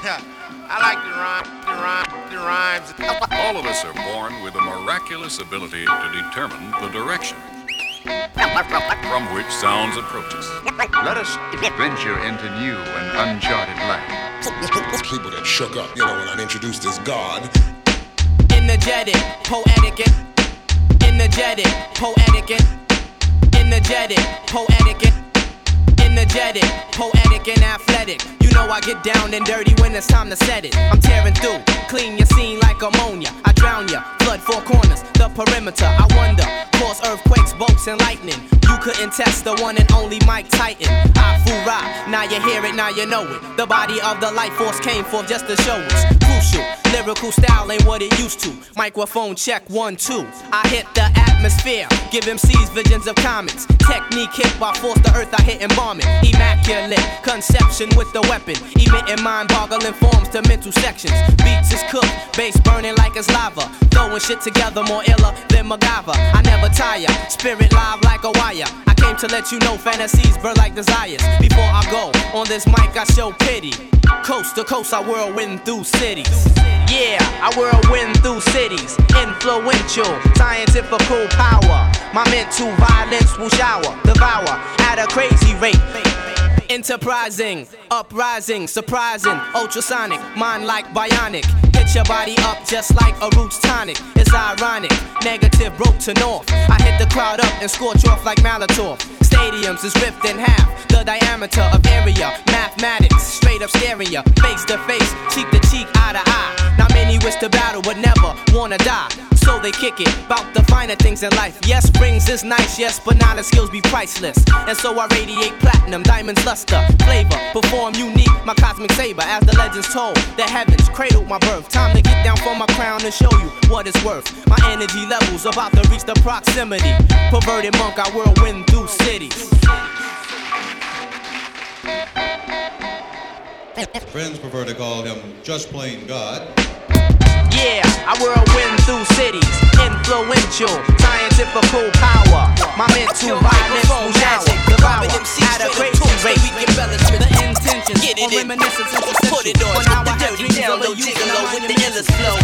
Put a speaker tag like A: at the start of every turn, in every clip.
A: I like the rhyme, the rhyme, the rhymes.
B: All of us are born with a miraculous ability to determine the direction from which sounds approach us.
C: Let us venture into new and uncharted land.
D: People that shook up, you know, when I introduced this God.
E: Energetic, poetic, and energetic, poetic, and energetic, poetic, and energetic, poetic, and athletic. You know I get down and dirty when it's time to set it. I'm tearing through, clean your scene like ammonia. I drown ya, flood four corners, the perimeter. I wonder, cause earthquakes, bolts, and lightning. You couldn't test the one and only Mike Titan. Ah, I fool now you hear it, now you know it. The body of the life force came forth just to show us. Crucial, lyrical style ain't what it used to. Microphone check one, two. I hit the atmosphere, give MCs visions of comets. Technique hit by force the earth, I hit and bomb it. Immaculate conception with the weapon, emitting mind boggling forms to mental sections. Beats is cooked, bass burning like it's lava. Throwing shit together more iller than MacGyver. I never tire, spirit live like a wire. I came to let you know fantasies burn like desires. Before I go on this mic, I show pity. Coast to coast, I whirlwind through cities. Yeah, I whirlwind through cities. Influential, scientifical power. My mental violence will shower, devour at a crazy rate. Enterprising, uprising, surprising, ultrasonic, mind like bionic. Hit your body up just like a roots tonic. It's ironic, negative broke to north. I hit the crowd up and scorch off like Molotov. Stadiums is ripped in half, the diameter of area. Mathematics, straight up staring ya, face to face, cheek to cheek, eye to eye. Not many wish to battle, but never wanna die. They kick it, bout the finer things in life. Yes, rings is nice, yes, but knowledge skills be priceless. And so I radiate platinum, diamonds luster, flavor, perform unique, my cosmic saber. As the legends told, the heavens cradled my birth. Time to get down from my crown and show you what it's worth. My energy levels about to reach the proximity. Perverted monk, I whirlwind through cities.
F: Friends prefer to call him just plain God.
E: Yeah, I whirlwind through cities. Influential, scientifical power. My mental violence will shower. Devour at a crazy rate. The intentions
G: Get it in.
E: reminiscence
G: Put it on
E: When I
G: the
E: had
G: dirty down low, gigolo with the illest flow.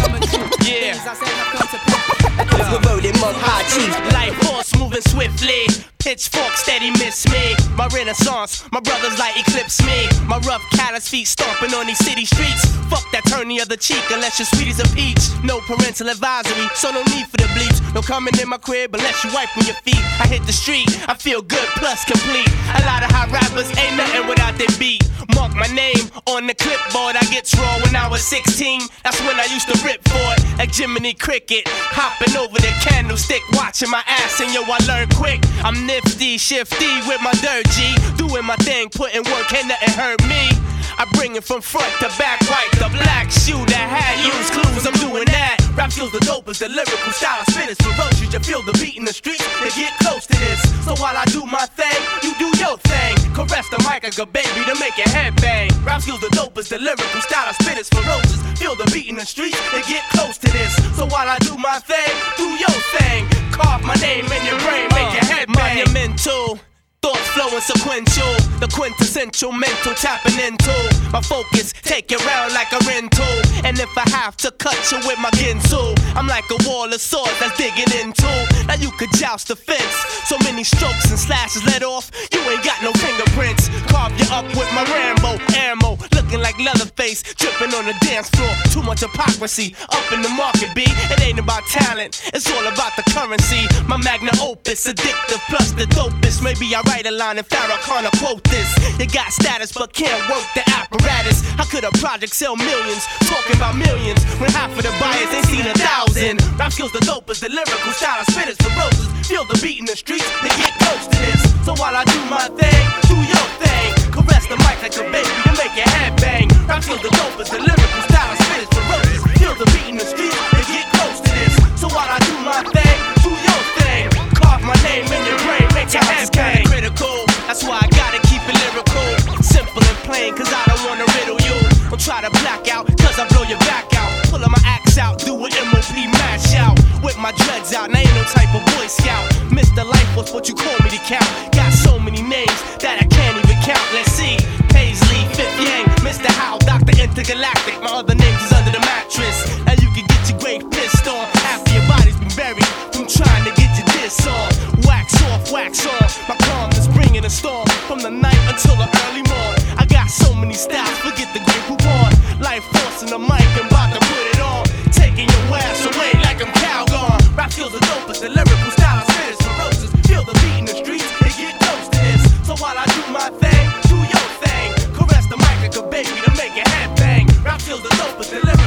G: Yeah.
E: Things I said have come to pass.
G: Perverted monk high chief. Life force moving swiftly. Pitchfork steady miss me. My renaissance, my brothers like eclipse me. My rough callous feet stomping on these city streets. Fuck that turn the other cheek unless you're sweet as a peach. No parental advisory, so no need for the bleach. No coming in my crib unless you wipe on your feet. I hit the street, I feel good plus complete. A lot of hot rappers ain't nothing without their beat. Mark my name on the clipboard. I get raw when I was 16. That's when I used to rip for it. Like Jiminy Cricket. Hopping over the candlestick, watching my ass, and yo, I learn quick. I'm nifty, shifty with my dirt G. Doing my thing, putting work, ain't nothing hurt me. I bring it from front to back, white the black shoe that had used clues. I'm doing that. Rap skills the dopest, the lyrical style is ferocious. You feel the beat in the streets to get close to this. So while I do my thing, you do your thing. Caress the mic like a baby to make your head bang. Rap skills the dopest, the lyrical style is ferocious. Feel the beat in the streets to get close to this. So while I do my thing, do your thing. Carve my name in your brain, make your head uh, bang. Monumental. Thoughts flowing sequential, the quintessential mental tapping into my focus. Take it round like a rental, and if I have to cut you with my ginsu, I'm like a wall of swords that's digging into. Now you could joust the fence, so many strokes and slashes let off. You ain't got no fingerprints. Carve you up with my Rambo ammo, looking like Leatherface, dripping on the dance floor. Too much hypocrisy up in the market, B. It ain't about talent, it's all about the currency. My magna opus, addictive plus the dopest. Maybe I write a line and Farrakhan quote this. You got status but can't work the apparatus. How could a project sell millions? Talking about millions when half of the buyers ain't seen a thousand. Rap skills the dopest, the lyrical style I spit is ferocious. Feel the beat in the streets, they get close to this. So while I do my thing, do your thing. Caress the mic like a baby to make your head bang. Rap skills the dopest, the lyrical style I spit is ferocious. Feel the beat in the streets, they get close to this. So while I do my thing. Carve my name in your brain, make your head bang. Critical, that's why I gotta keep it lyrical. Simple and plain, cause I don't wanna riddle you. Don't try to black out, cause I blow your back out. Pulling my axe out, do an MOP mash out. With my dreads out, now ain't no type of Boy Scout. Mr. Life was what you call me to count. Got so many names that I can't even count. Let's see. Paisley, Fifth Yang, Mr. How, Dr. intergalactic. My other names is until the early morn. I got so many styles, forget the great coupon. Life forcing the mic and about to put it on. Taking your ass away like I'm Calgon. Rap feels the but the lyrical style is finished ferocious. Feel the beat in the streets, they get close to this. So while I do my thing, do your thing. Caress the mic like a baby to make your head bang. Rap feels the dopest, the lyrical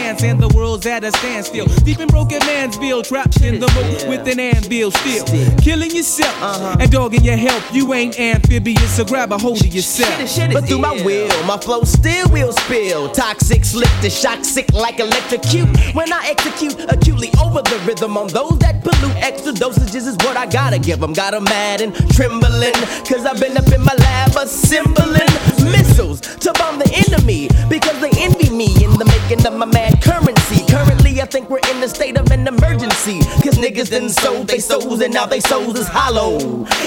H: And the world's at a standstill. Deep in broken man's bill, trapped in the moat with an anvil still. Killing yourself and dogging your health. You ain't amphibious, so grab a hold of yourself.
I: But through my will, my flow still will spill. Toxic, slick to shock, sick like electrocute. When I execute acutely over the rhythm on those that pollute, extra dosages is what I gotta give them. Got 'em mad and trembling, cause I've been up in my lab assembling missiles to bomb the enemy. Because they envy me in the making of my mad currency. Currently, I think we're in the state of an emergency. Cause niggas done sold they souls and now they souls is hollow.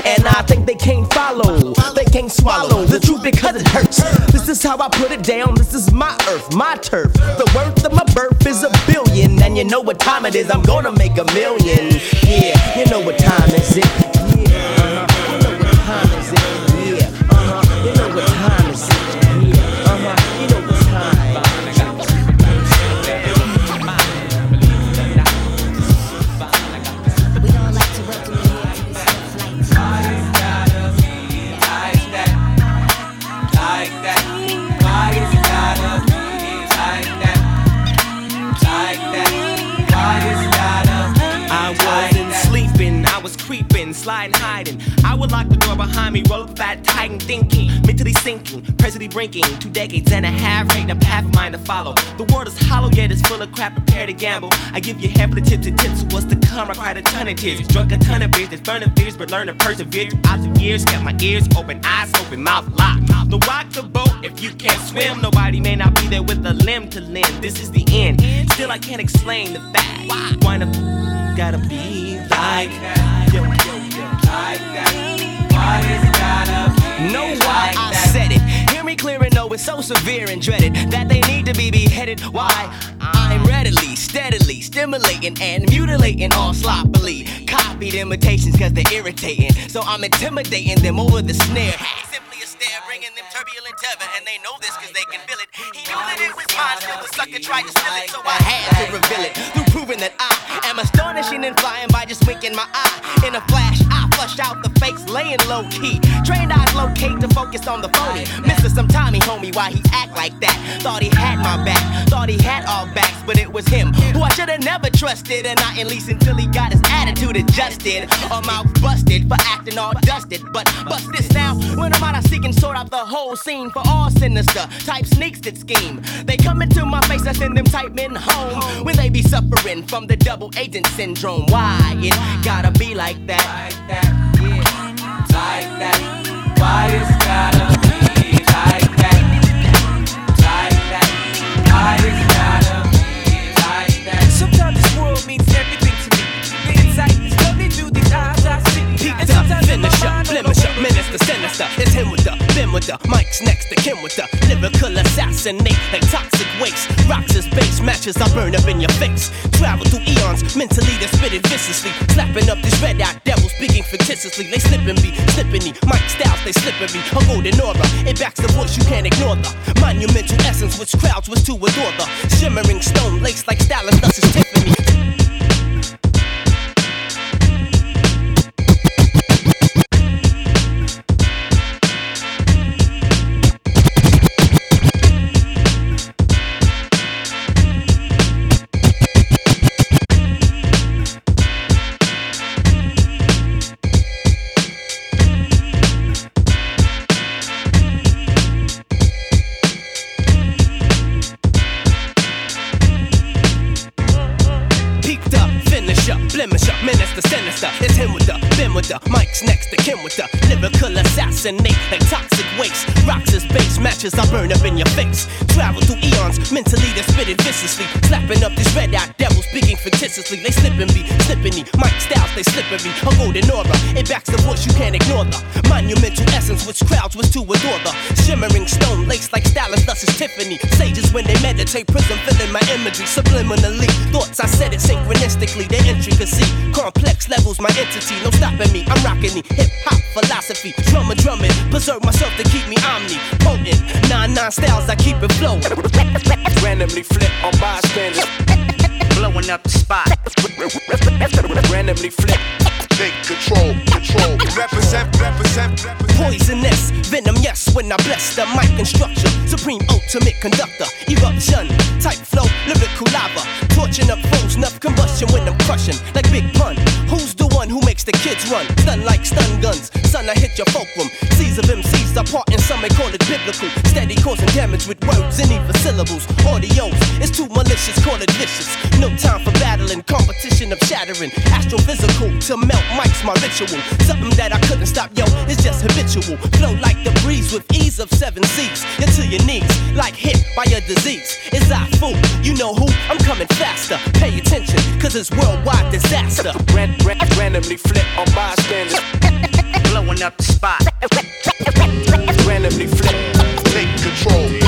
I: And I think they can't follow, they can't swallow the truth because it hurts. This is how I put it down. This is my earth, my turf. The worth of my birth is a billion. And you know what time it is, I'm gonna make a million. Yeah, you know what time is it? Yeah,
G: decades and a half, ain't a path of mine to follow. The world is hollow, yet it's full of crap, prepare to gamble. I give you half of the tips and tips, what's to come? I cried a ton of tears, drunk a ton of beers, there's burning fears, but learn to persevere throughout the years. Kept my ears open, eyes open, mouth locked. No rock the boat if you can't swim. Nobody may not be there with a limb to lend. This is the end. Still, I can't explain the fact. Why? Why the gotta be like that? Yo, yo, yo, like that. Why it's gotta be
I: Know why like I said it. Hear me clear it's so severe and dreaded that they need to be beheaded. Why? I'm readily, steadily stimulating and mutilating all sloppily. copied imitations cause they're irritating. So I'm intimidating them over the snare. Simply a stare, bringing them turbulent tether, and they know this cause they can feel it. He knew that it was mine, still the sucker tried to steal it, so I had to reveal it through proving that I am astonishing and flying by just winking my eye. In a flash, I flush out the fakes, laying low key. Trained eyes locate to focus on the phony. Mr. Some Tommy homie, why he act like that? Thought he had my back, thought he had all backs, but it was him who I should have never trusted, and not at least until he got his attitude adjusted or mouth busted for acting all dusted. But bust this now when I'm out, I seek and sort out the whole scene for all sinister type sneaks that scheme. They come into my face, I send them type men home when they be suffering from the double agent syndrome. Why it gotta be like that? Like that, yeah. Like that. Why it's gotta
G: with the, Mike's next to Kim with the lyrical assassinate like toxic waste. Rocks base, matches I burn up in your face. Travel through eons, mentally they spit it viciously. Slapping up these red eyed devils, speaking fictitiously. They slipping me, slipping me. Mike styles, they slipping me. A golden aura, it backs the voice, you can't ignore the monumental essence which crowds was to adore the shimmering stone lace like stylus, thus is Tiffany. Tiffany. Sages when they meditate, prism filling my imagery subliminally. Thoughts I said it synchronistically, their intricacy. Complex levels, my entity, no stopping me. I'm rocking the hip hop philosophy. Drummer drumming, preserve myself to keep me omni potent. Nine nine styles, I keep it flowing.
J: Randomly flip on bystanders. Blowing up the spot. Randomly flip.
D: Take control, control.
J: Represent, represent, represent.
G: Poisonous, venom, yes, when I bless the mic instruction. Supreme ultimate conductor, eruption, type flow, lyrical lava. Torching up foes, enough combustion when I'm crushing, like Big Pun. Who's the one who makes the kids run? Stun like stun guns, son, I hit your fulcrum. Seas of MCs apart, and some may call it biblical. Steady causing damage with words and even syllables. Audios, it's too malicious, call it vicious. No time for battling, competition of shattering. Astrophysical, to melt mics, my ritual. Something that I couldn't stop, yo, it's just habitual. Flow like the breeze with ease of seven seas. You're to your knees, like hit by a disease. Is I fool? You know who? I'm coming faster. Pay attention, cause it's worldwide disaster.
J: Randomly flip on bystanders. Blowing up the spot. Randomly flip.
D: Take control,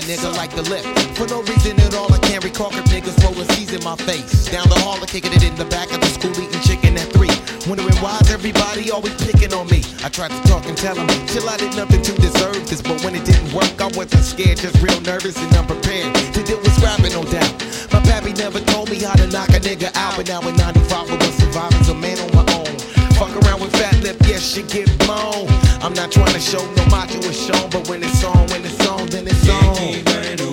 K: sweat a nigga like the lip. For no reason at all, I can't recall niggas rolling C's in my face. Down the hall, I'm kicking it in the back of the school, eating chicken at three. Wondering why's everybody always picking on me. I tried to talk and tell them, chill, I did nothing to deserve this. But when it didn't work, I wasn't scared, just real nervous and unprepared to deal with scrapping, no doubt. My pappy never told me how to knock a nigga out, but now in 95 I was surviving a man on. Fuck around with fat lip, yes, you get blown. I'm not trying to show no macho is shown, but when it's on, when it's on, then it's on.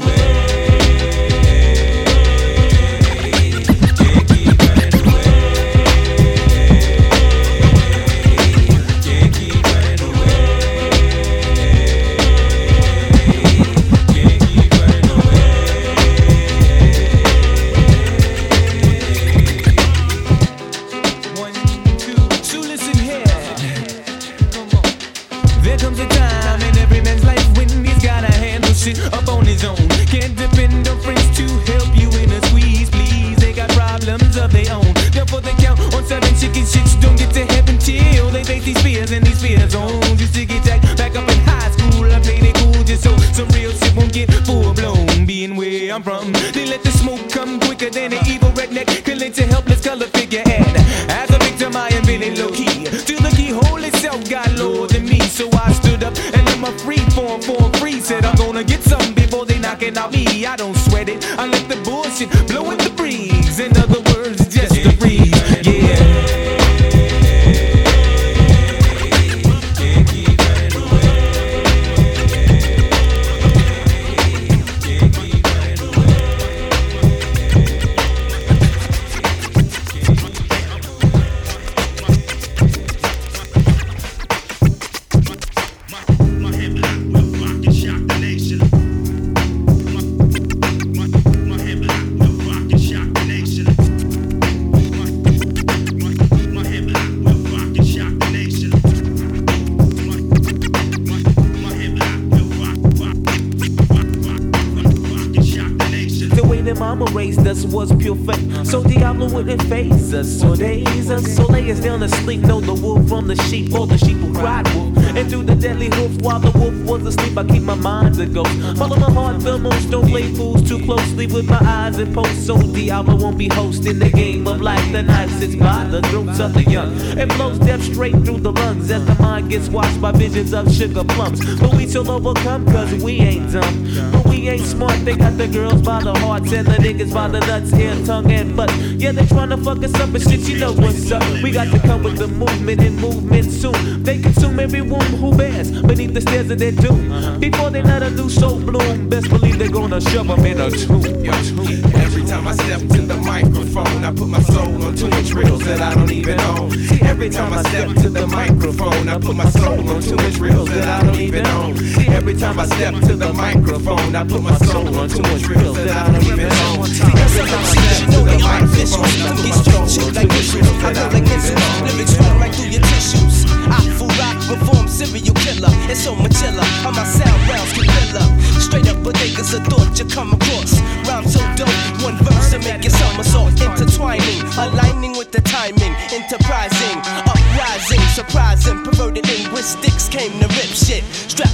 L: The bullshit in the breeze in other deadly hoof while the wolf was asleep, I keep my mind to go. Follow my heart, feel most don't play fools too closely with my eyes and post. So Diablo won't be hosting the game of life. The knife sits by the throats of the young. It blows death straight through the lungs as the mind gets washed by visions of sugar plums. But we still overcome cause we ain't dumb. But we ain't smart, they got the girls by the hearts and the niggas by the nuts, ear, tongue, and butt. Yeah, they tryna fuck us up and shit, you know what's up. We got to come with the movement and movement soon. They consume every womb who bears beneath the stairs of their doom. Before they let a new soul bloom, best believe they're gonna shove them in a tomb.
E: Every time I step to the microphone, I put my soul on two inch reels that I don't even own. Every time I step to the microphone, I put my soul on two inch reels that I don't even own. Every time I step to the microphone, I put my soul on two inch reels that I don't even own.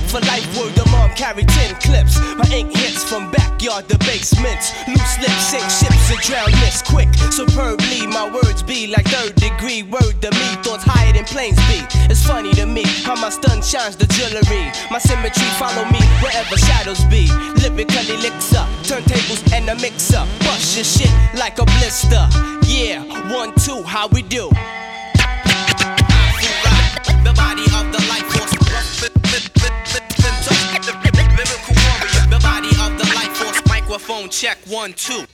G: For life, word the mom carry 10 clips. My ink hits from backyard to basements. Loose lips sink ships and drown this quick. Superbly, my words be like third degree. Word to me, thoughts higher than planes be. It's funny to me how my stun shines the jewelry. My symmetry follow me wherever shadows be. Lyrically elixir, turntables and a mixer. Bust your shit like a blister. Yeah, one, two, how we do? One, two.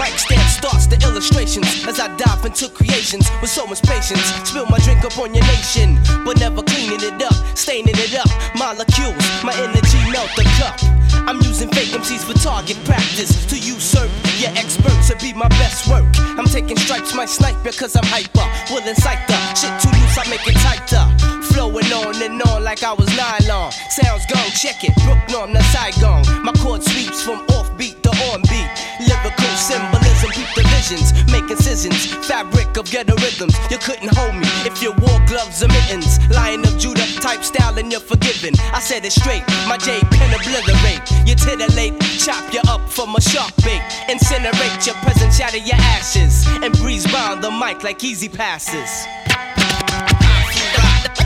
G: Mic stand starts the illustrations as I dive into creations with so much patience. Spill my drink up on your nation, but never cleaning it up, staining it up. Molecules, my energy melt the cup. I'm using fake MCs for target practice to usurp your experts to be my best work. I'm taking stripes, my snipe because I'm hyper. Will incite the shit too loose, I make it tighter. Flowing on and on like I was nylon. Sounds gone, check it. Brook norm, the Saigon. My chord sweeps from offbeat to
E: on beat. Lyrical symbolism, keep divisions, make incisions, fabric of ghetto rhythms. You couldn't hold me if you wore gloves or mittens. Lion of Judah type style and you're forgiven. I said it straight, my J pen obliterate. You titillate, chop you up from a shark bait. Incinerate your present, shatter your ashes. And breeze round the mic like easy passes.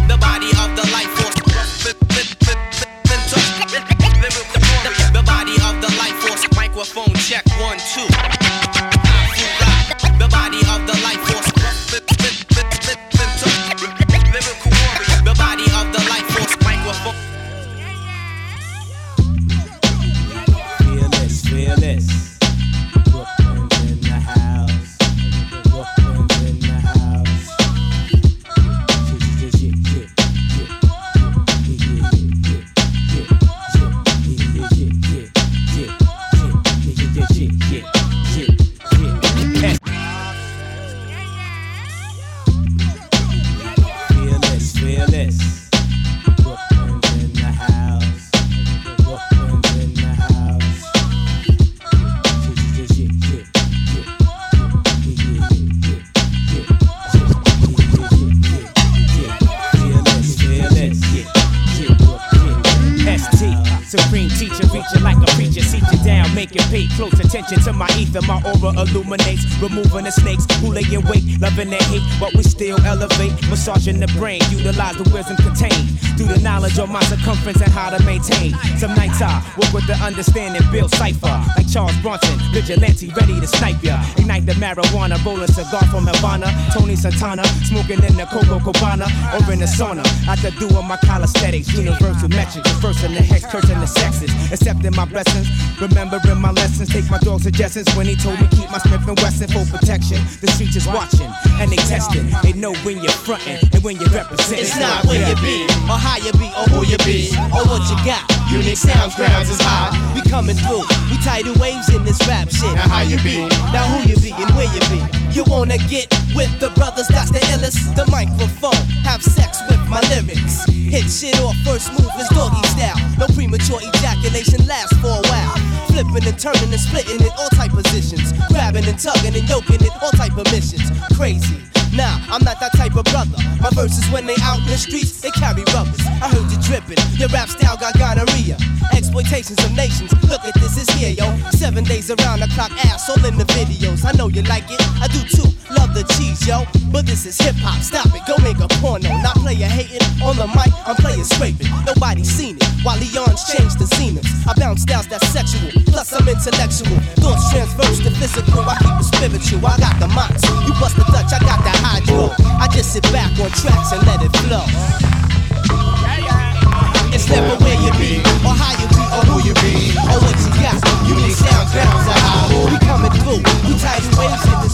E: The body of the life force. Microphone
M: closer attention to my ether. My aura illuminates, removing the snakes who lay in wait, loving their hate, but we still elevate, massaging the brain, utilize the wisdom contained through the knowledge of my circumference and how to maintain. Some nights I work with the understanding, build cipher like Charles Bronson, vigilante, ready to snipe ya. Ignite the marijuana, roll a cigar from Havana, Tony Santana, smoking in the Coco Cabana or in the sauna. I the do doing my calisthenics, universal metrics, first in the hex, cursing the sexes, accepting my blessings, remembering my lessons. Take my dog's suggestions when he told me keep my Smith and Wesson for protection. The streets is watching and they testing. They know when you're fronting and when you're representing.
G: It's not where you be, or how you be, or who you be, or what you got. Unique sounds, grounds is high. We coming through, we tidal waves in this rap shit. Now how you be, now who you be, and where you be. You wanna get with the brothers that's the illest? The microphone, have sex with my lyrics. Hit shit off, first move is doggy style. No premature ejaculation lasts for a while. Flipping and turning and splitting in all type positions. Grabbing and tugging and yoking in all type of missions. Crazy. Nah, I'm not that type of brother. My verses when they out in the streets, they carry rubbers. I heard you dripping, your rap style got gonorrhea. Exploitations of nations, look at this, it's here, yo. Seven days around the clock, ass all in the videos. I know you like it, I do too. Love the cheese, yo. But this is hip hop, stop it, go make a porno. Not player hating on the mic, I'm playing scraping. Nobody seen it, while Leon's changed the zeniths. I bounce styles that's sexual, plus I'm intellectual. Thoughts transverse to physical, I keep it spiritual. I got the mots, you bust the Dutch, I got the hydro. I just sit back on tracks and let it flow. It's never where you be, or how you be, or who you be, or what you got. Unique sound grounds are how we coming through. We tidal waves in this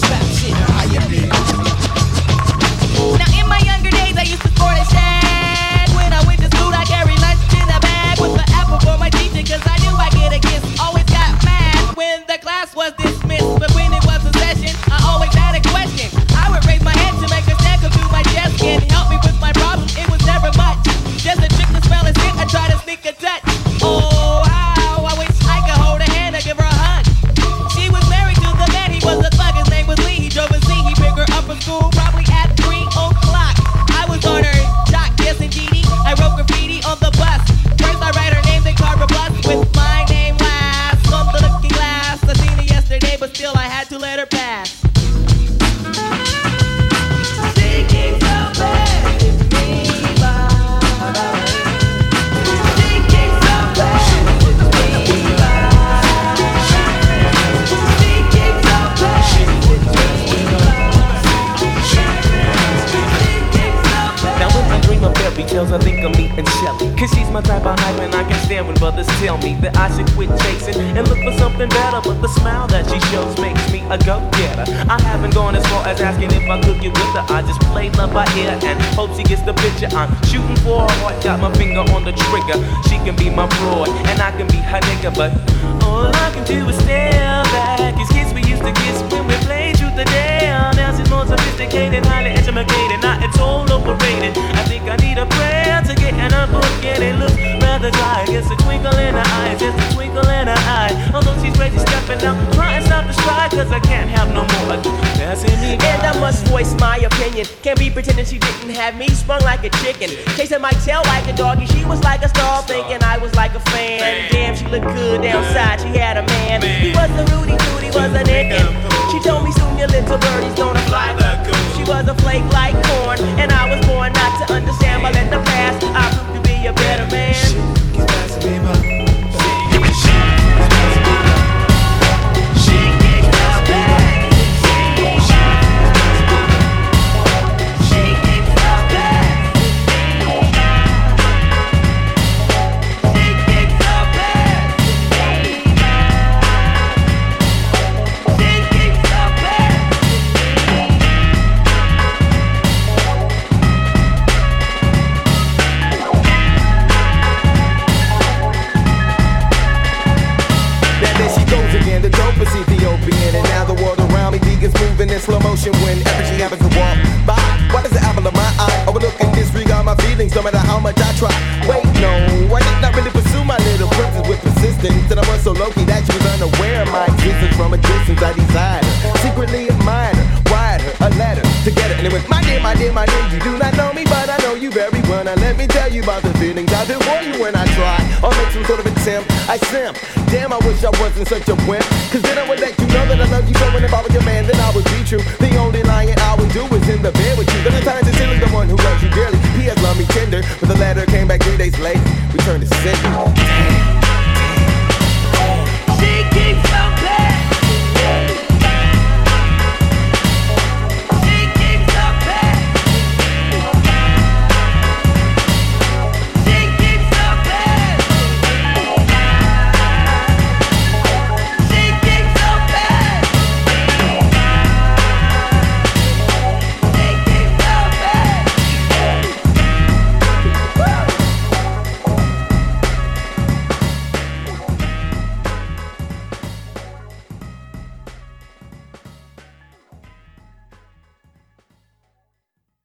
L: by ear and hope she gets the picture. I'm shooting for her heart, got my finger on the trigger. She can be my broad and I can be her nigga, but all I can do is stare back. It's kiss we used to kiss when we played truth or dare. Now she's more sophisticated, highly educated, not it's all overrated. I think I need a prayer to get in a book and it looks rather dry. It's a twinkle in her eye, just a twinkle in her eye. Although she's crazy stepping out trying to stop the stride, cause I can't have no more passing me.
I: And I must voice my opinion. Can't be pretending she didn't have me sprung like a chicken. Chasing my tail like a doggy. She was like a star, thinking I was like a fan. Damn, she looked good downside. She had a man. He was a Rudy Tooty, was a nickin'. She told me soon your little birdie's gonna fly. She was a flake like corn, and I was born not to understand. But in the past, I proved be a better man.
K: pimp. Damn, I wish I wasn't such a wimp. Cause then I would let you know that I love you so and if I was your man, then I would be true. The only lying I would do is in the bed with you. But time times it's really the one who loves you dearly. He has loved me tender, but the latter came back three days late. We turned to sick.